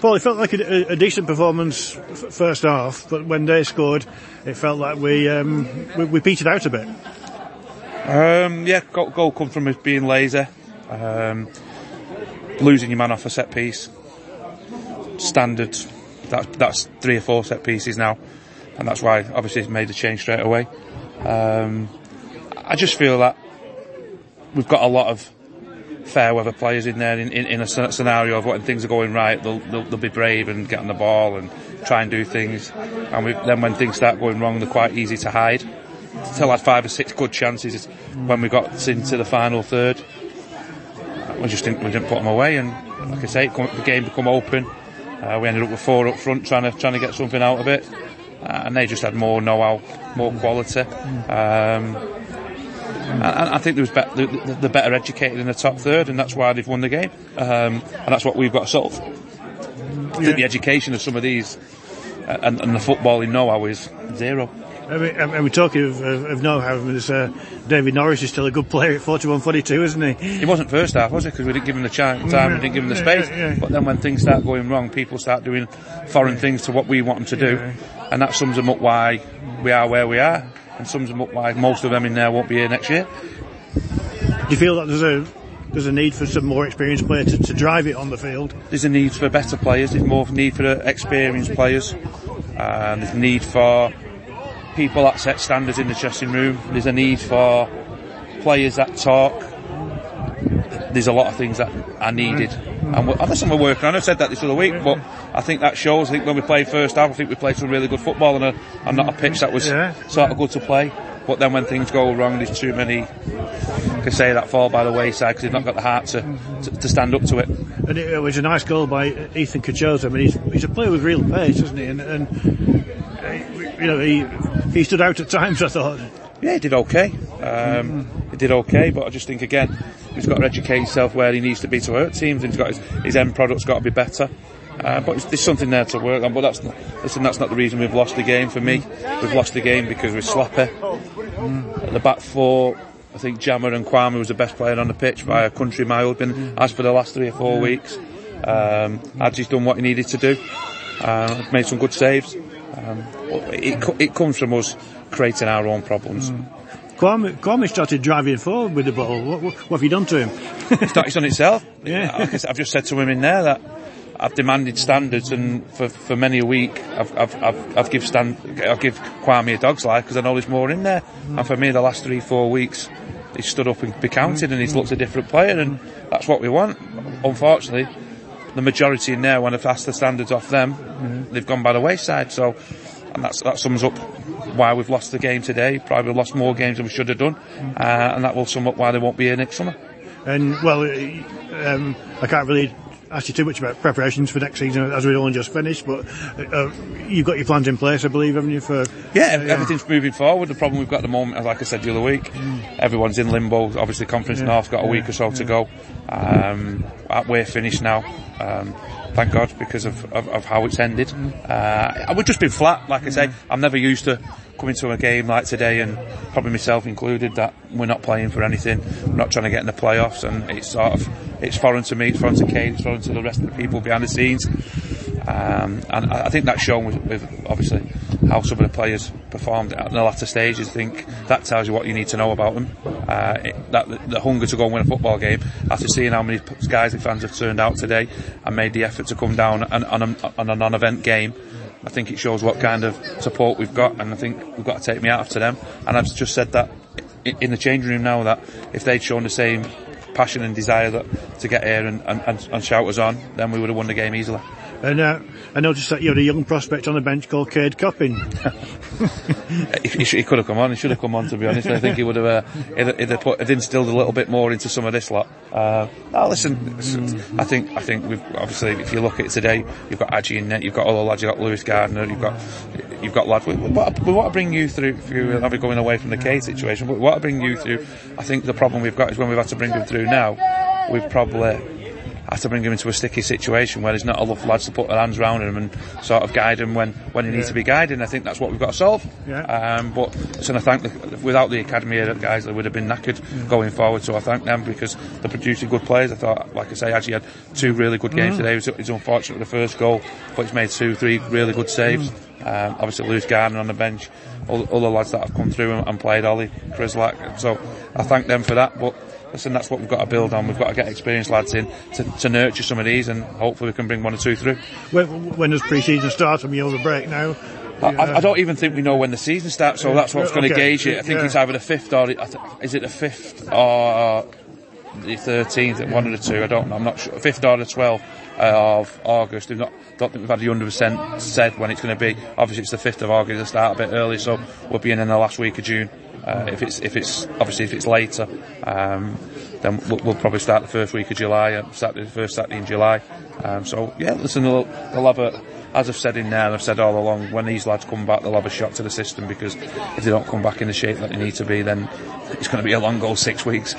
Paul, it felt like a, a decent performance first half, but when they scored, it felt like we um, we, we, petered out a bit. Um, yeah, goal, goal come from being lazy, um, losing your man off a set piece, standard. That, that's three or four set pieces now, and that's why obviously it's made the change straight away. Um, I just feel that we've got a lot of fair weather players in there in, in, in a scenario of when things are going right, they'll, they'll, they'll, be brave and get on the ball and try and do things. And we, then when things start going wrong, they're quite easy to hide. Still had five or six good chances when we got into the final third. We just didn't, we didn't put them away, and like I say, the game become open. Uh, we ended up with four up front, trying to trying to get something out of it, uh, and they just had more know-how, more quality. Um, and, I think there was be- the, the, better educated in the top third, and that's why they've won the game. Um, and that's what we've got to solve. I think the education of some of these uh, and, and the footballing know-how is zero. I mean, and we're talking of, of, of know-how. Uh, David Norris is still a good player at 41-42, isn't he? He wasn't first half, was he? Because we didn't give him the time, time, we didn't give him the space. Yeah, yeah. But then when things start going wrong, people start doing foreign yeah. things to what we want them to do, and that sums them up why we are where we are and sums them up why most of them in there won't be here next year. Do you feel that there's a there's a need for some more experienced players to, to drive it on the field? There's a need for better players. There's more need for uh, experienced players. And there's a need for people that set standards in the dressing room. There's a need for players that talk. There's a lot of things that are needed. And we're, that's something we're working on. I said that this other week, but I think that shows. I think when we played first half, I think we played some really good football on a, on not a pitch that was yeah. sort of good to play. But then when things go wrong, there's too many, I can say that fall by the wayside because they've not got the heart to, to, to, stand up to it. And it, was a nice goal by Ethan Kachoza. I mean, he's, he's a player with real pace, isn't he? And, and you know, he, he stood out at times, I thought. Yeah, he did okay. Um, he did okay, but I just think again, he's got to educate himself where he needs to be to hurt teams, and he's got his, his end product's got to be better. Uh, but there's something there to work on. But that's not, listen, that's not the reason we've lost the game. For me, we've lost the game because we're sloppy. Mm. At the back four, I think Jammer and Kwame was the best player on the pitch by a country mile. Been as for the last three or four weeks. Um, Hadji's done what he needed to do. Uh, made some good saves. Um, it, it comes from us creating our own problems. Mm. Kwame, started driving forward with the ball. What, what, what have you done to him? he's done itself. Yeah. I've just said to him in there that I've demanded standards, and for, for many a week, I've I've I've, I've give stand I've give Kwame a dog's life because I know there's more in there. Mm. And for me, the last three four weeks, he's stood up and be counted, and he's looked a different player, and that's what we want. Unfortunately, the majority in there, when I've asked the standards off them, mm-hmm. they've gone by the wayside. So, and that's, that sums up why we've lost the game today. Probably lost more games than we should have done, uh, and that will sum up why they won't be here next summer. And well, um, I can't really ask you too much about preparations for next season as we've only just finished, but uh, you've got your plans in place, I believe, haven't you? For yeah, uh, everything's moving forward. The problem we've got at the moment, like I said the other week, mm. everyone's in limbo. Obviously, Conference yeah. North's got a yeah. week or so yeah. to go. Um, we're finished now. Um, thank God because of, of, of, how it's ended. Mm. Uh, we've just been flat, like I say. I'm never used to coming to a game like today, and probably myself included, that we're not playing for anything. We're not trying to get in the playoffs, and it's sort of it's foreign to me, it's foreign to Kane, it's foreign to the rest of the people behind the scenes. Um, and I think that's shown with, with, obviously how some of the players performed at the latter stages. I think that tells you what you need to know about them. Uh, it, that the, the, hunger to go and win a football game after seeing how many Guiseley fans have turned out today and made the effort to come down on, on, a, on a non-event game. I think it shows what kind of support we've got, and I think we've got to take me out to them. And I've just said that in the changing room now that if they'd shown the same passion and desire that, to get here and, and, and shout us on, then we would have won the game easily. And uh, I noticed that you had a young prospect on the bench called Cade Coppin. he, he, could have come on. He should have come on. To be honest, I think he would have. Uh, he'd, he'd, put, he'd instilled a little bit more into some of this lot. Uh, oh, listen, I think I think we've obviously if you look at it today, you've got Hadji in net, you've got all the lads, you've got Lewis Gardner, you've got you've got lads. We, we, we want to bring you through. Through having going away from the Cade situation, but we want to bring you through. I think the problem we've got is when we've had to bring them through now, we've probably have to bring him into a sticky situation where there's not enough lads to put their hands around him and sort of guide him when, when he needs to be guided. I think that's what we've got to solve. Yeah. Um, but so I thank the, without the academy guys, they would have been knackered going forward. So I thank them because they're producing good players. I thought, like I say, actually had two really good games today. It was, unfortunate with the first goal, but he's made two, three really good saves. Um, obviously, Lewis Gardner on the bench, all, all the lads that have come through and, and played, Ollie, Krislak. So I thank them for that. But listen, that's what we've got to build on. We've got to get experienced lads in to, to nurture some of these, and hopefully we can bring one or two through. When, when does pre-season start? I mean, over the break now. I, I- I don't even think we know when the season starts, so that's what's going to gauge it. I think Yeah. it's either the fifth or I is it the fifth or the thirteenth? One of the two. I don't know. I'm not sure. Fifth or the twelfth uh, of August. We've not. Don't think we've had the hundred percent said when it's going to be. Obviously, it's the fifth of August. It'll start a bit early, so we'll be in in the last week of June. Uh, if it's if it's obviously if it's later, um, then we'll, we'll probably start the first week of July, uh, Saturday, the first Saturday in July. Um, so yeah, listen, they'll, they'll have a, as I've said in there, and I've said all along, when these lads come back, they'll have a shot to the system because if they don't come back in the shape that they need to be, then it's going to be a long goal six weeks.